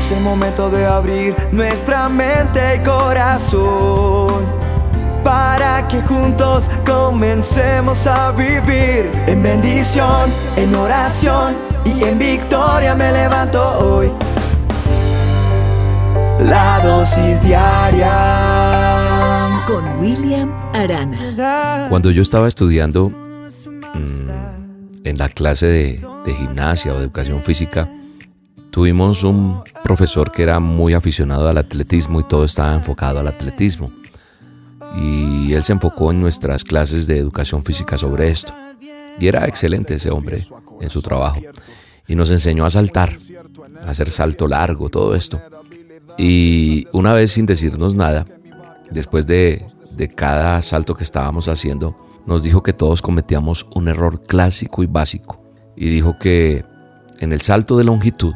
Es el momento de abrir nuestra mente y corazón para que juntos comencemos a vivir en bendición, en oración y en victoria me levanto hoy. La dosis diaria con William Arana. Cuando yo estaba estudiando mm, en la clase de, de gimnasia o de educación física, tuvimos un profesor que era muy aficionado al atletismo y todo estaba enfocado al atletismo. Y él se enfocó en nuestras clases de educación física sobre esto. Y era excelente ese hombre en su trabajo. Y nos enseñó a saltar, a hacer salto largo, todo esto. Y una vez sin decirnos nada, después de, de cada salto que estábamos haciendo, nos dijo que todos cometíamos un error clásico y básico. Y dijo que en el salto de longitud,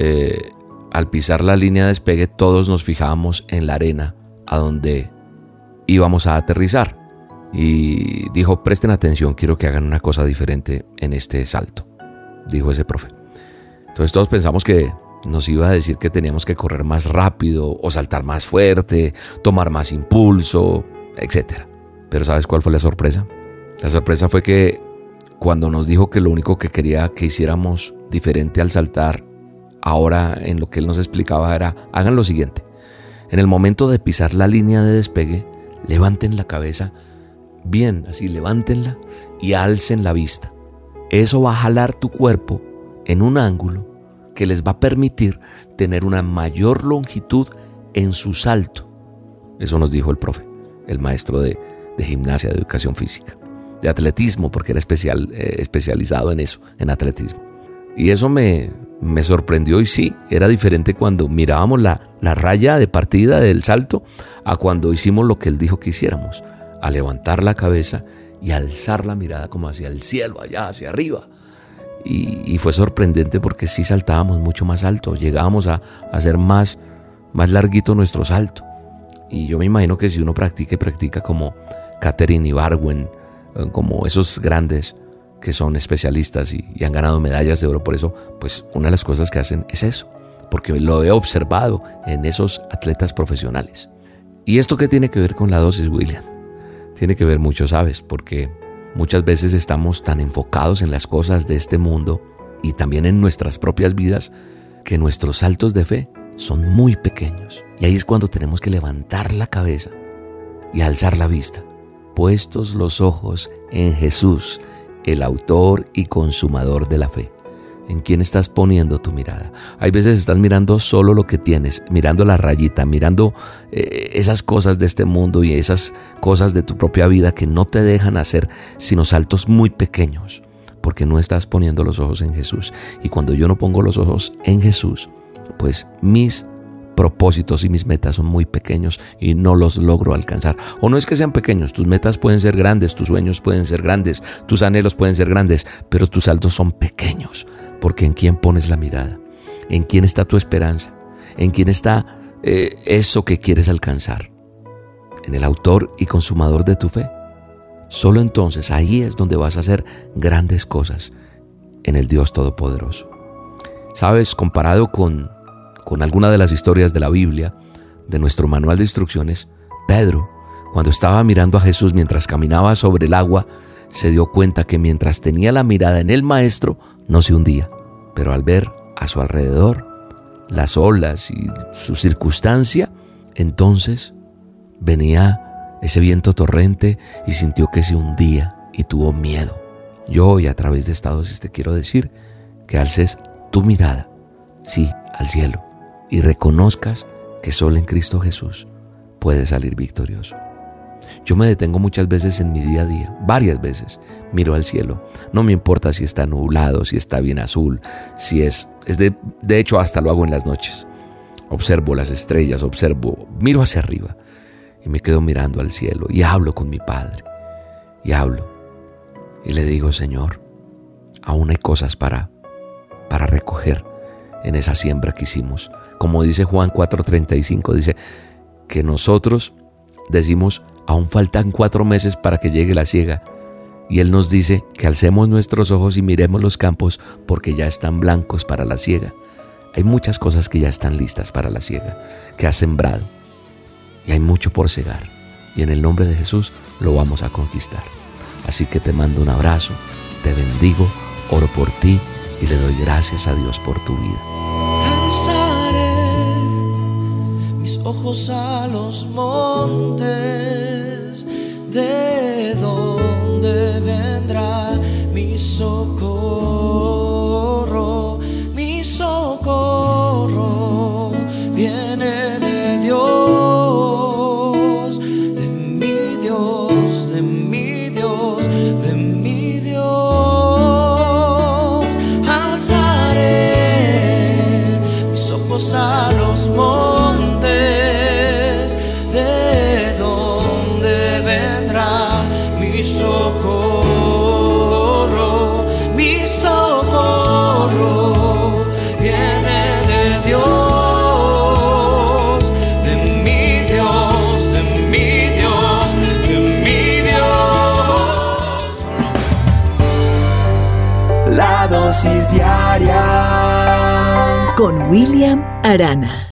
eh, al pisar la línea de despegue, todos nos fijábamos en la arena a donde íbamos a aterrizar. Y dijo, presten atención, quiero que hagan una cosa diferente en este salto, dijo ese profe. Entonces todos pensamos que nos iba a decir que teníamos que correr más rápido o saltar más fuerte, tomar más impulso, etc. Pero ¿sabes cuál fue la sorpresa? La sorpresa fue que cuando nos dijo que lo único que quería que hiciéramos diferente al saltar, ahora en lo que él nos explicaba era, hagan lo siguiente. En el momento de pisar la línea de despegue, levanten la cabeza bien, así levántenla y alcen la vista. Eso va a jalar tu cuerpo en un ángulo que les va a permitir tener una mayor longitud en su salto. Eso nos dijo el profe, el maestro de, gimnasia, de educación física, de atletismo, porque era especial, eh, especializado en eso, en atletismo. Y eso me, me sorprendió y sí, era diferente cuando mirábamos la, la raya de partida del salto a cuando hicimos lo que él dijo que hiciéramos, a levantar la cabeza y alzar la mirada como hacia el cielo, allá hacia arriba y, fue sorprendente porque sí saltábamos mucho más alto, llegábamos a, hacer más, más larguito nuestro salto. Y yo me imagino que si uno practica y practica como Catherine y Barwen, eh, como esos grandes que son especialistas y, han ganado medallas de oro por eso, pues una de las cosas que hacen es eso, porque lo he observado en esos atletas profesionales. ¿Y esto qué tiene que ver con la dosis, William? Tiene que ver mucho, ¿sabes? Porque Muchas veces estamos tan enfocados en las cosas de este mundo y también en nuestras propias vidas que nuestros saltos de fe son muy pequeños. Y ahí es cuando tenemos que levantar la cabeza y alzar la vista, puestos los ojos en Jesús, el autor y consumador de la fe en quién estás poniendo tu mirada. Hay veces estás mirando solo lo que tienes, mirando la rayita, mirando eh, esas cosas de este mundo y esas cosas de tu propia vida que no te dejan hacer sino saltos muy pequeños, porque no estás poniendo los ojos en Jesús. Y cuando yo no pongo los ojos en Jesús, pues mis propósitos y mis metas son muy pequeños y no los logro alcanzar. O no es que sean pequeños, tus metas pueden ser grandes, tus sueños pueden ser grandes, tus anhelos pueden ser grandes, pero tus saltos son pequeños porque en quién pones la mirada, en quién está tu esperanza, en quién está eh, eso que quieres alcanzar, en el autor y consumador de tu fe. Solo entonces ahí es donde vas a hacer grandes cosas en el Dios Todopoderoso. Sabes, comparado con, con alguna de las historias de la Biblia, de nuestro manual de instrucciones, Pedro, cuando estaba mirando a Jesús mientras caminaba sobre el agua, se dio cuenta que mientras tenía la mirada en el Maestro, no se hundía, pero al ver a su alrededor las olas y su circunstancia, entonces venía ese viento torrente y sintió que se hundía y tuvo miedo. Yo hoy a través de esta dosis te quiero decir que alces tu mirada, sí, al cielo, y reconozcas que solo en Cristo Jesús puedes salir victorioso. Yo me detengo muchas veces en mi día a día, varias veces. Miro al cielo. No me importa si está nublado, si está bien azul, si es... es de, de hecho, hasta lo hago en las noches. Observo las estrellas, observo, miro hacia arriba y me quedo mirando al cielo y hablo con mi Padre. Y hablo. Y le digo, Señor, aún hay cosas para, para recoger en esa siembra que hicimos. Como dice Juan 4:35, dice que nosotros decimos, aún faltan cuatro meses para que llegue la siega. Y Él nos dice que alcemos nuestros ojos y miremos los campos porque ya están blancos para la siega. Hay muchas cosas que ya están listas para la siega, que has sembrado. Y hay mucho por cegar. Y en el nombre de Jesús lo vamos a conquistar. Así que te mando un abrazo, te bendigo, oro por ti y le doy gracias a Dios por tu vida. Mis ojos a los montes, de donde vendrá mi socorro, Con William Arana.